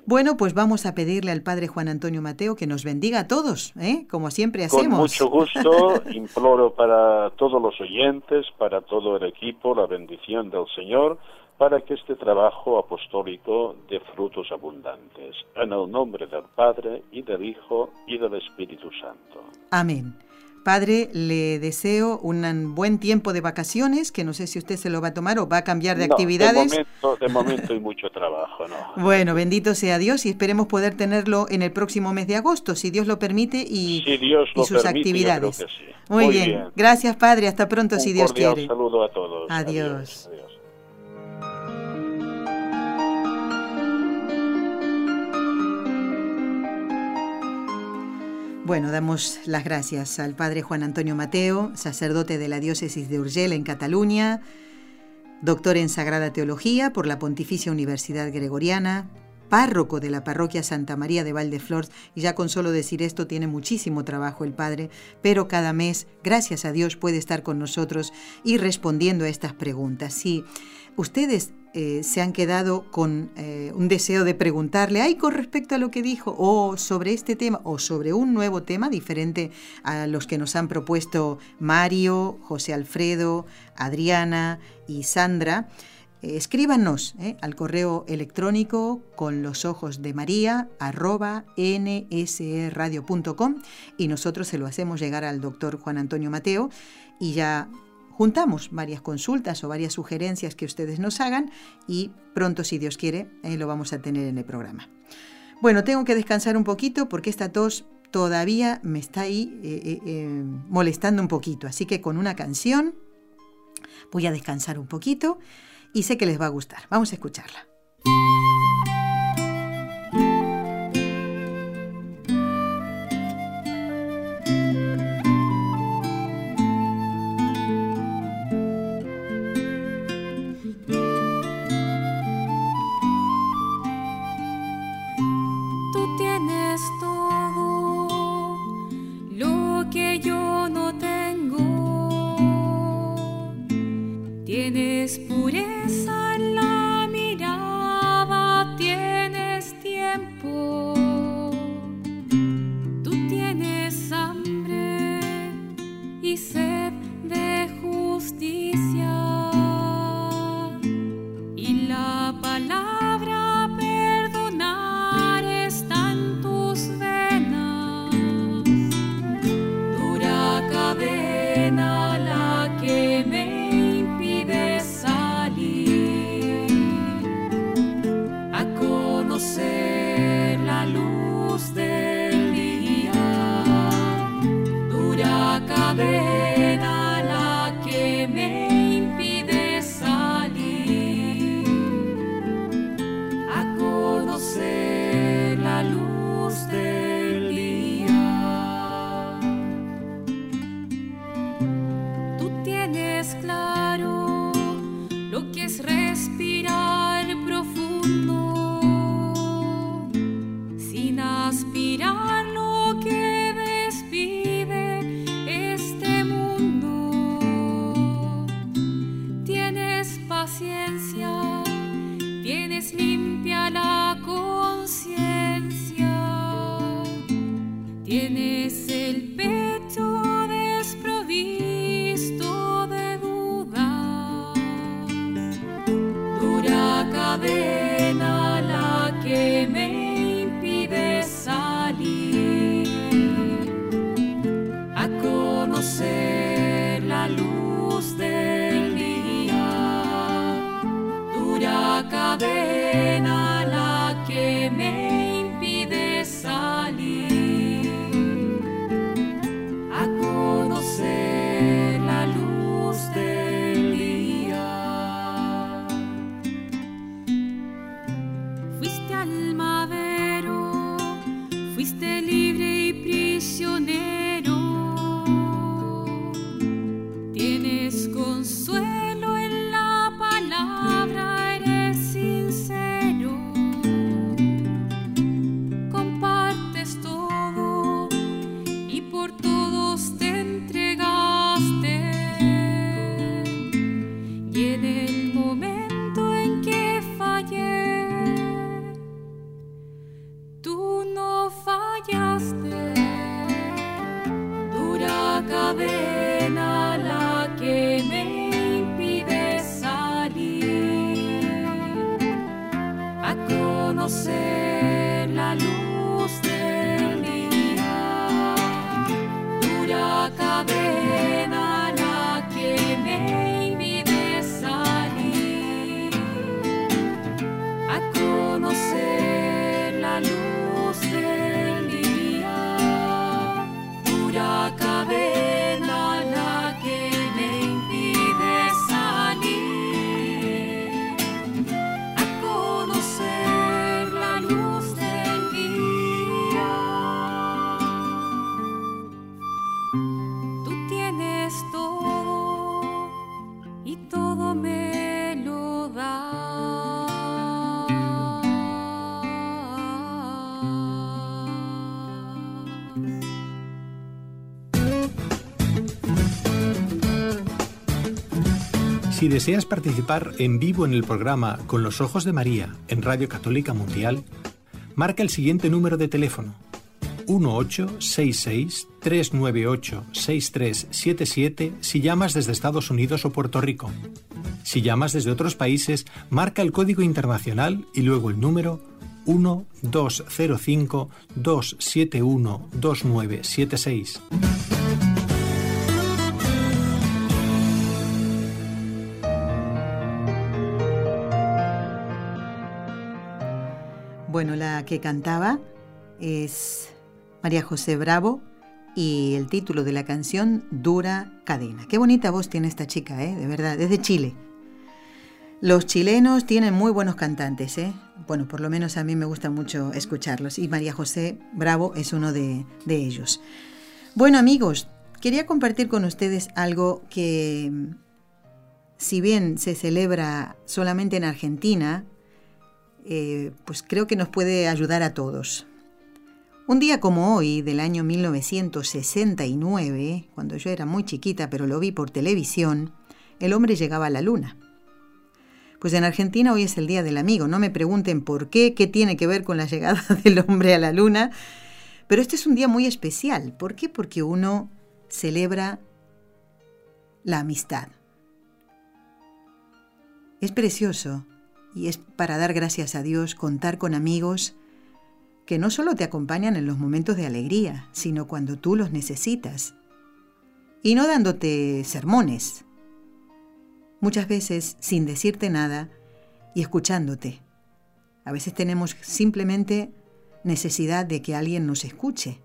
Bueno, pues vamos a pedirle al Padre Juan Antonio Mateo que nos bendiga a todos, ¿eh? como siempre hacemos. Con mucho gusto, imploro para todos los oyentes, para todo el equipo, la bendición del Señor, para que este trabajo apostólico dé frutos abundantes. En el nombre del Padre, y del Hijo, y del Espíritu Santo. Amén. Padre, le deseo un buen tiempo de vacaciones, que no sé si usted se lo va a tomar o va a cambiar de actividades. De momento, de momento hay mucho trabajo, ¿no? Bueno, bendito sea Dios y esperemos poder tenerlo en el próximo mes de agosto, si Dios lo permite y, sus actividades. Muy, bien. gracias Padre, hasta pronto si Dios quiere. Un saludo a todos. Adiós. Bueno, damos las gracias al Padre Juan Antonio Mateo, sacerdote de la diócesis de Urgel en Cataluña, doctor en Sagrada Teología por la Pontificia Universidad Gregoriana, párroco de la parroquia Santa María de Valdeflores, y ya con solo decir esto tiene muchísimo trabajo el Padre, pero cada mes, gracias a Dios, puede estar con nosotros y respondiendo a estas preguntas. Si ustedes eh, se han quedado con eh, un deseo de preguntarle, ay, con respecto a lo que dijo, o sobre este tema, o sobre un nuevo tema diferente a los que nos han propuesto Mario, José Alfredo, Adriana y Sandra, eh, escríbanos al correo electrónico con los ojos de María arroba y nosotros se lo hacemos llegar al doctor Juan Antonio Mateo y ya juntamos varias consultas o varias sugerencias que ustedes nos hagan y pronto, si Dios quiere, eh, lo vamos a tener en el programa. Bueno, tengo que descansar un poquito porque esta tos todavía me está ahí eh, eh, molestando un poquito, así que con una canción Voy a descansar un poquito y sé que les va a gustar. Vamos a escucharla. Deseas participar en vivo en el programa Con los Ojos de María en Radio Católica Mundial, marca el siguiente número de teléfono 1866-398-6377 si llamas desde Estados Unidos o Puerto Rico. Si llamas desde otros países, marca el código internacional y luego el número 1205-271-2976. Bueno, la que cantaba es María José Bravo y el título de la canción Dura Cadena. Qué bonita voz tiene esta chica, ¿eh? de verdad, es de Chile. Los chilenos tienen muy buenos cantantes, ¿eh? Bueno, por lo menos a mí me gusta mucho escucharlos y María José Bravo es uno de, de ellos. Bueno amigos, quería compartir con ustedes algo que, si bien se celebra solamente en Argentina, eh, pues creo que nos puede ayudar a todos. Un día como hoy, del año 1969, cuando yo era muy chiquita, pero lo vi por televisión, el hombre llegaba a la luna. Pues en Argentina hoy es el Día del Amigo. No me pregunten por qué, qué tiene que ver con la llegada del hombre a la luna, pero este es un día muy especial. ¿Por qué? Porque uno celebra la amistad. Es precioso y es para dar gracias a Dios contar con amigos que no solo te acompañan en los momentos de alegría, sino cuando tú los necesitas. Y no dándote sermones, muchas veces sin decirte nada y escuchándote. A veces tenemos simplemente necesidad de que alguien nos escuche.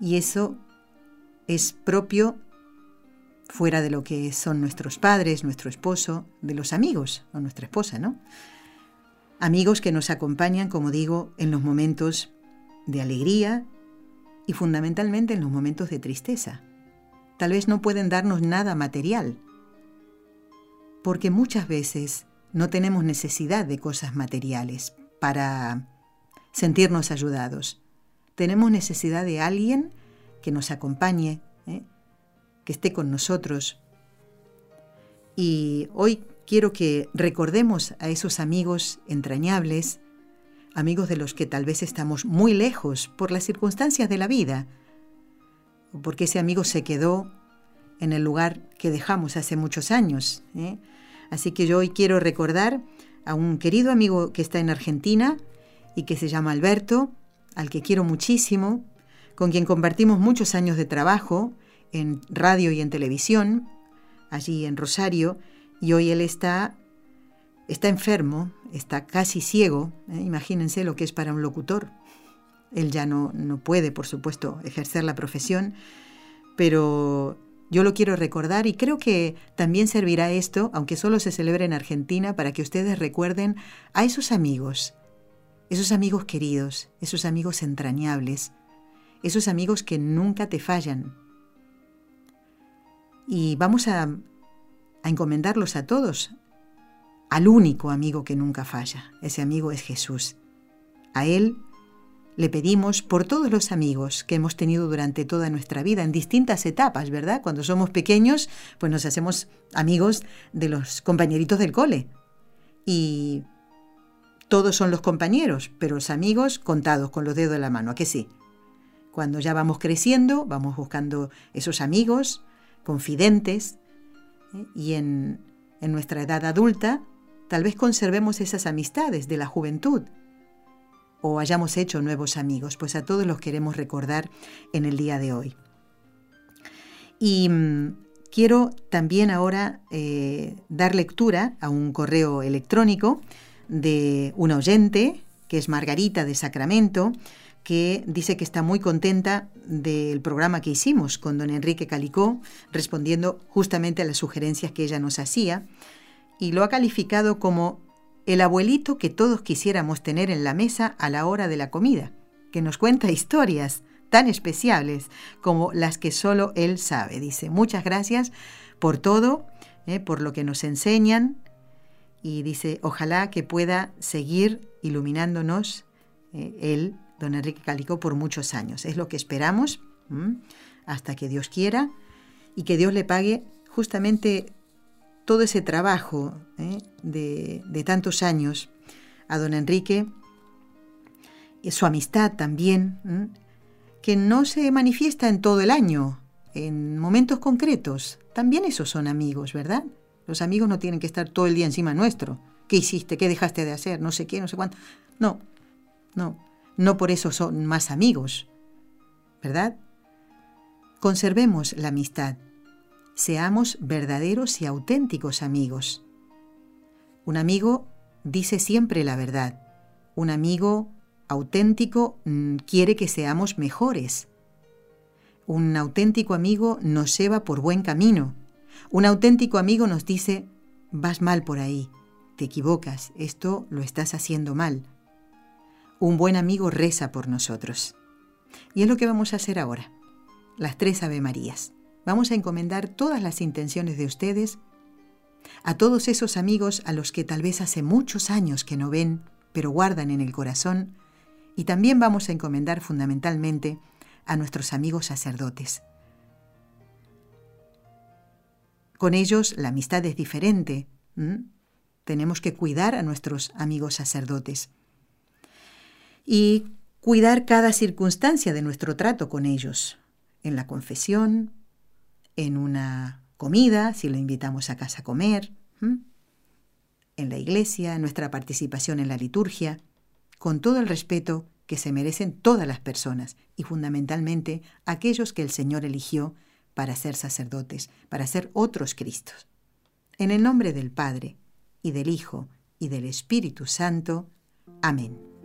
Y eso es propio fuera de lo que son nuestros padres, nuestro esposo, de los amigos o nuestra esposa, ¿no? Amigos que nos acompañan, como digo, en los momentos de alegría y fundamentalmente en los momentos de tristeza. Tal vez no pueden darnos nada material, porque muchas veces no tenemos necesidad de cosas materiales para sentirnos ayudados. Tenemos necesidad de alguien que nos acompañe, ¿eh? Que esté con nosotros. Y hoy quiero que recordemos a esos amigos entrañables, amigos de los que tal vez estamos muy lejos por las circunstancias de la vida, porque ese amigo se quedó en el lugar que dejamos hace muchos años. ¿eh? Así que yo hoy quiero recordar a un querido amigo que está en Argentina y que se llama Alberto, al que quiero muchísimo, con quien compartimos muchos años de trabajo en radio y en televisión, allí en Rosario, y hoy él está, está enfermo, está casi ciego, ¿eh? imagínense lo que es para un locutor. Él ya no, no puede, por supuesto, ejercer la profesión, pero yo lo quiero recordar y creo que también servirá esto, aunque solo se celebre en Argentina, para que ustedes recuerden a esos amigos, esos amigos queridos, esos amigos entrañables, esos amigos que nunca te fallan. Y vamos a encomendarlos a todos al único amigo que nunca falla. Ese amigo es Jesús. A Él le pedimos por todos los amigos que hemos tenido durante toda nuestra vida, en distintas etapas, ¿verdad? Cuando somos pequeños, pues nos hacemos amigos de los compañeritos del cole. Y todos son los compañeros, pero los amigos contados con los dedos de la mano, ¿a qué sí? Cuando ya vamos creciendo, vamos buscando esos amigos confidentes, y en, nuestra edad adulta, tal vez conservemos esas amistades de la juventud o hayamos hecho nuevos amigos, pues a todos los queremos recordar en el día de hoy. Y mm, quiero también ahora eh, dar lectura a un correo electrónico de un oyente, que es Margarita de Sacramento, que dice que está muy contenta del programa que hicimos con don Enrique Calicó, respondiendo justamente a las sugerencias que ella nos hacía, y lo ha calificado como el abuelito que todos quisiéramos tener en la mesa a la hora de la comida, que nos cuenta historias tan especiales como las que solo él sabe. Dice, muchas gracias por todo, eh, por lo que nos enseñan, y dice, ojalá que pueda seguir iluminándonos eh, él don Enrique Calicó por muchos años. Es lo que esperamos hasta que Dios quiera y que Dios le pague justamente todo ese trabajo ¿eh? de, tantos años a don Enrique, y su amistad también, que no se manifiesta en todo el año, en momentos concretos. También esos son amigos, ¿verdad? Los amigos no tienen que estar todo el día encima nuestro. ¿Qué hiciste? ¿Qué dejaste de hacer? No sé qué, no sé cuánto. No, no. No por eso son más amigos, ¿verdad? Conservemos la amistad. Seamos verdaderos y auténticos amigos. Un amigo dice siempre la verdad. Un amigo auténtico mm, quiere que seamos mejores. Un auténtico amigo nos lleva por buen camino. Un auténtico amigo nos dice, vas mal por ahí, te equivocas, esto lo estás haciendo mal. Un buen amigo reza por nosotros. Y es lo que vamos a hacer ahora. Las tres Ave Marías. Vamos a encomendar todas las intenciones de ustedes a todos esos amigos a los que tal vez hace muchos años que no ven, pero guardan en el corazón, y también vamos a encomendar fundamentalmente a nuestros amigos sacerdotes. Con ellos la amistad es diferente. Tenemos que cuidar a nuestros amigos sacerdotes y cuidar cada circunstancia de nuestro trato con ellos, en la confesión, en una comida, si lo invitamos a casa a comer, en la iglesia, en nuestra participación en la liturgia, con todo el respeto que se merecen todas las personas y fundamentalmente aquellos que el Señor eligió para ser sacerdotes, para ser otros Cristos. En el nombre del Padre, y del Hijo, y del Espíritu Santo. Amén.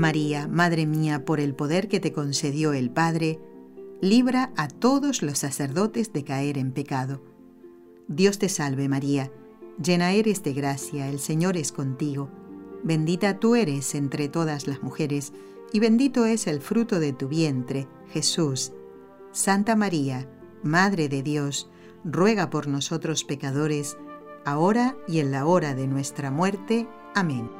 María, Madre mía, por el poder que te concedió el Padre, libra a todos los sacerdotes de caer en pecado. Dios te salve María, llena eres de gracia, el Señor es contigo, bendita tú eres entre todas las mujeres, y bendito es el fruto de tu vientre, Jesús. Santa María, Madre de Dios, ruega por nosotros pecadores, ahora y en la hora de nuestra muerte. Amén.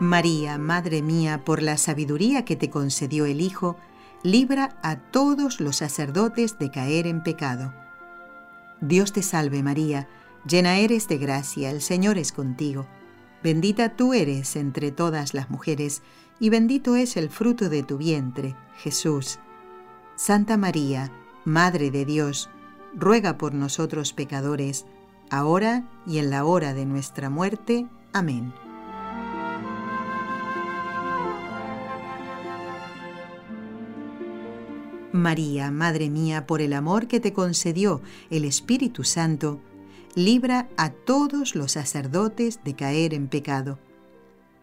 María, Madre mía, por la sabiduría que te concedió el Hijo, libra a todos los sacerdotes de caer en pecado. Dios te salve María, llena eres de gracia, el Señor es contigo. Bendita tú eres entre todas las mujeres, y bendito es el fruto de tu vientre, Jesús. Santa María, Madre de Dios, ruega por nosotros pecadores, ahora y en la hora de nuestra muerte. Amén. María, Madre mía, por el amor que te concedió el Espíritu Santo, libra a todos los sacerdotes de caer en pecado.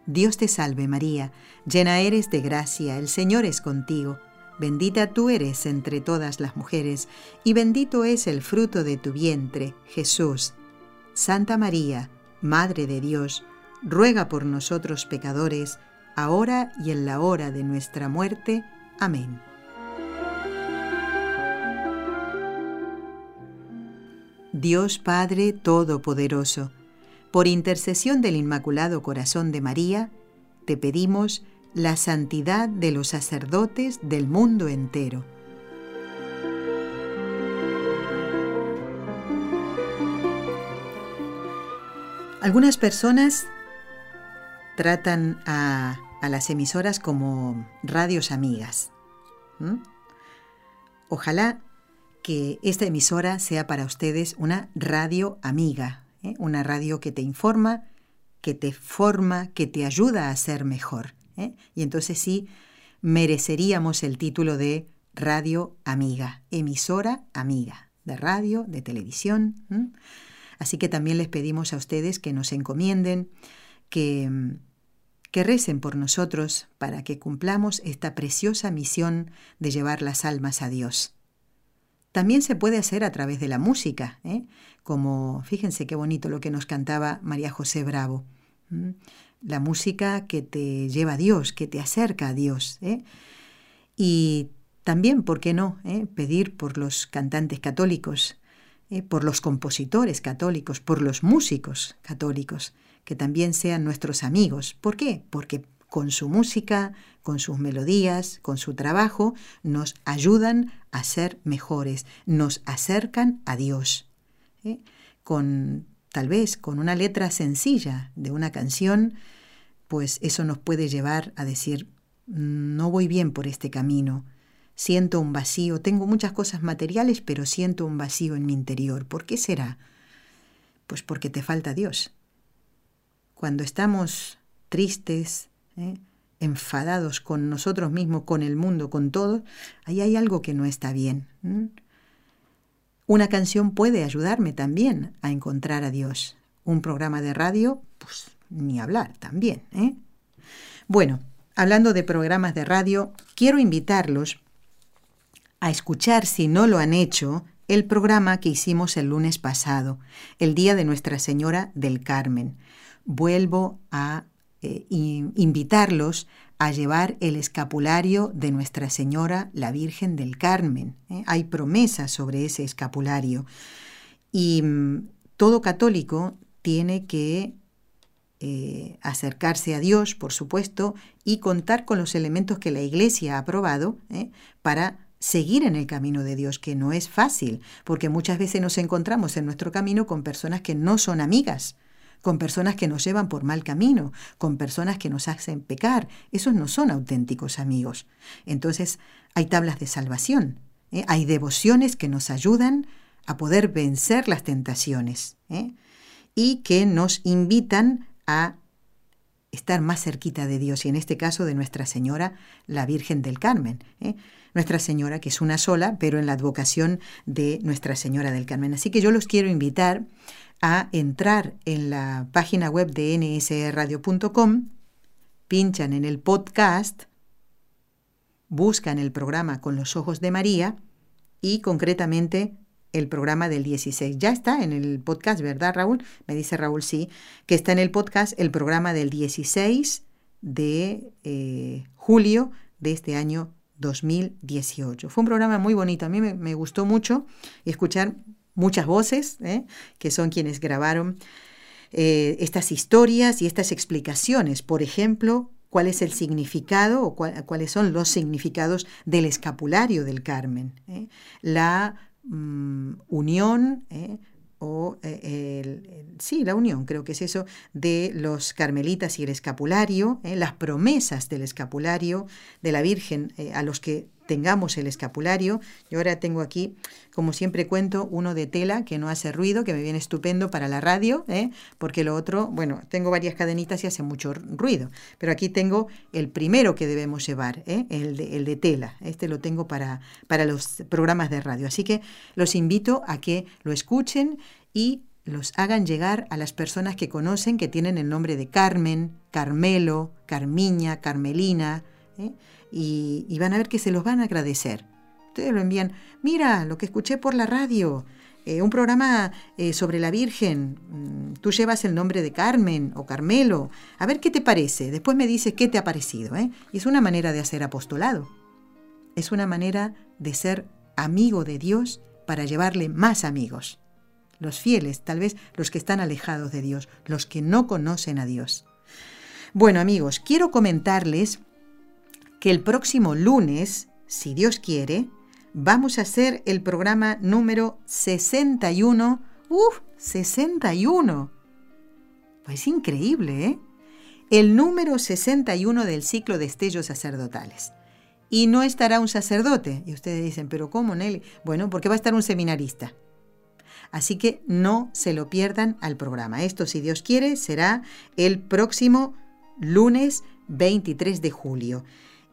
Dios te salve María, llena eres de gracia, el Señor es contigo, bendita tú eres entre todas las mujeres, y bendito es el fruto de tu vientre, Jesús. Santa María, Madre de Dios, ruega por nosotros pecadores, ahora y en la hora de nuestra muerte. Amén. Dios Padre Todopoderoso, por intercesión del Inmaculado Corazón de María, te pedimos la santidad de los sacerdotes del mundo entero. Algunas personas tratan a, las emisoras como radios amigas. Ojalá que esta emisora sea para ustedes una radio amiga, ¿eh? una radio que te informa, que te forma, que te ayuda a ser mejor. ¿eh? Y entonces sí, mereceríamos el título de radio amiga, emisora amiga, de radio, de televisión. Así que también les pedimos a ustedes que nos encomienden, que, que recen por nosotros para que cumplamos esta preciosa misión de llevar las almas a Dios. También se puede hacer a través de la música, ¿eh? como fíjense qué bonito lo que nos cantaba María José Bravo. La música que te lleva a Dios, que te acerca a Dios. ¿eh? Y también, ¿por qué no?, ¿eh? pedir por los cantantes católicos, por los compositores católicos, por los músicos católicos, que también sean nuestros amigos. ¿Por qué? Porque con su música, con sus melodías, con su trabajo, nos ayudan a ser mejores, nos acercan a Dios. ¿eh? Con tal vez con una letra sencilla de una canción, pues eso nos puede llevar a decir, no voy bien por este camino, siento un vacío, tengo muchas cosas materiales, pero siento un vacío en mi interior. ¿Por qué será? Pues porque te falta Dios. Cuando estamos tristes, ¿eh? enfadados con nosotros mismos, con el mundo, con todo, ahí hay algo que no está bien. Una canción puede ayudarme también a encontrar a Dios. Un programa de radio, pues ni hablar también. ¿eh? Bueno, hablando de programas de radio, quiero invitarlos a escuchar, si no lo han hecho, el programa que hicimos el lunes pasado, el Día de Nuestra Señora del Carmen. Vuelvo a eh, invitarlos a llevar el escapulario de Nuestra Señora la Virgen del Carmen. ¿eh? Hay promesas sobre ese escapulario. Y mm, todo católico tiene que eh, acercarse a Dios, por supuesto, y contar con los elementos que la Iglesia ha aprobado para seguir en el camino de Dios, que no es fácil, porque muchas veces nos encontramos en nuestro camino con personas que no son amigas, con personas que nos llevan por mal camino, con personas que nos hacen pecar. Esos no son auténticos amigos. Entonces hay tablas de salvación, ¿eh? hay devociones que nos ayudan a poder vencer las tentaciones ¿eh? y que nos invitan a estar más cerquita de Dios y en este caso de Nuestra Señora, la Virgen del Carmen. ¿eh? Nuestra Señora, que es una sola, pero en la advocación de Nuestra Señora del Carmen. Así que yo los quiero invitar a entrar en la página web de nsradio.com, pinchan en el podcast, buscan el programa Con los Ojos de María y concretamente el programa del 16. Ya está en el podcast, ¿verdad, Raúl? Me dice Raúl, sí, que está en el podcast el programa del 16 de eh, julio de este año 2018. Fue un programa muy bonito, a mí me, gustó mucho escuchar muchas voces, ¿eh? que son quienes grabaron eh, estas historias y estas explicaciones. Por ejemplo, cuál es el significado o cuáles son los significados del escapulario del Carmen. ¿eh? La mm, unión o sí, la unión, creo que es eso, de los carmelitas y el escapulario, las promesas del escapulario de la Virgen a los que tengamos el escapulario. Yo ahora tengo aquí, como siempre cuento, uno de tela que no hace ruido, que me viene estupendo para la radio, ¿eh? porque lo otro, bueno, tengo varias cadenitas y hace mucho ruido. Pero aquí tengo el primero que debemos llevar, ¿eh? el, de, el, de, tela. Este lo tengo para, para los programas de radio. Así que los invito a que lo escuchen y los hagan llegar a las personas que conocen que tienen el nombre de Carmen, Carmelo, Carmiña, Carmelina. ¿eh? Y, van a ver que se los van a agradecer. Ustedes lo envían, mira lo que escuché por la radio, eh, un programa eh, sobre la Virgen, mm, tú llevas el nombre de Carmen o Carmelo, a ver qué te parece, después me dices qué te ha parecido. ¿eh? Y es una manera de hacer apostolado, es una manera de ser amigo de Dios para llevarle más amigos. Los fieles, tal vez los que están alejados de Dios, los que no conocen a Dios. Bueno amigos, quiero comentarles que el próximo lunes, si Dios quiere, vamos a hacer el programa número 61. ¡Uf! 61. Pues increíble, ¿eh? El número 61 del ciclo de estellos sacerdotales. Y no estará un sacerdote. Y ustedes dicen, ¿pero cómo, Nelly? Bueno, porque va a estar un seminarista. Así que no se lo pierdan al programa. Esto, si Dios quiere, será el próximo lunes 23 de julio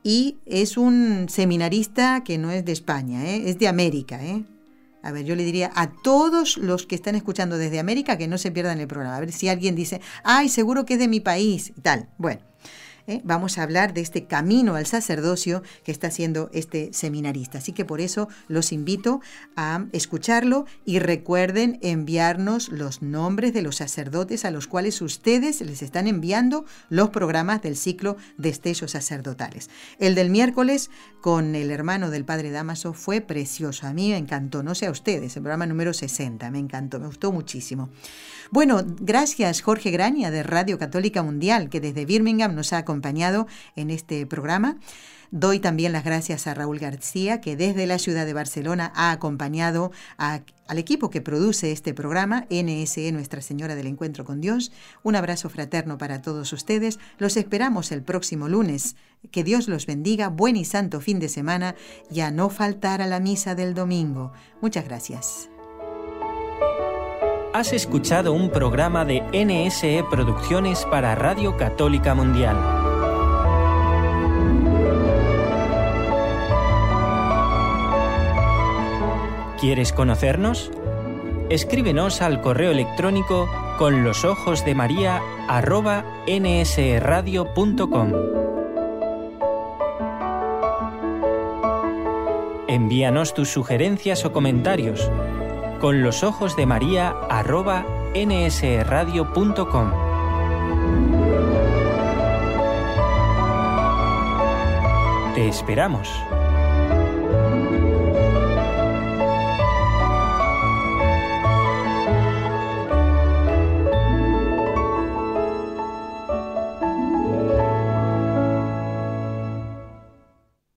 y es un seminarista que no es de España, ¿eh? es de América. ¿eh? A ver, yo le diría a todos los que están escuchando desde América que no se pierdan el programa. A ver si alguien dice, ay, seguro que es de mi país y tal. Bueno, vamos a hablar de este camino al sacerdocio que está haciendo este seminarista. Así que por eso los invito a escucharlo y recuerden enviarnos los nombres de los sacerdotes a los cuales ustedes les están enviando los programas del ciclo de estellos sacerdotales. El del miércoles con el hermano del padre Damaso fue precioso. A mí me encantó, no sé a ustedes, el programa número 60, me encantó, me gustó muchísimo. Bueno, gracias Jorge Graña de Radio Católica Mundial, que desde Birmingham nos ha acompañado en este programa. Doy también las gracias a Raúl García, que desde la ciudad de Barcelona ha acompañado al equipo que produce este programa, NSE Nuestra Señora del Encuentro con Dios. Un abrazo fraterno para todos ustedes. Los esperamos el próximo lunes. Que Dios los bendiga. Buen y santo fin de semana y a no faltar a la misa del domingo. Muchas gracias. Has escuchado un programa de NSE Producciones para Radio Católica Mundial. ¿Quieres conocernos? escríbenos al correo electrónico con los ojos de María arroba nsradio.com. Envíanos tus sugerencias o comentarios con los ojos de María arroba nsradio.com. Te esperamos.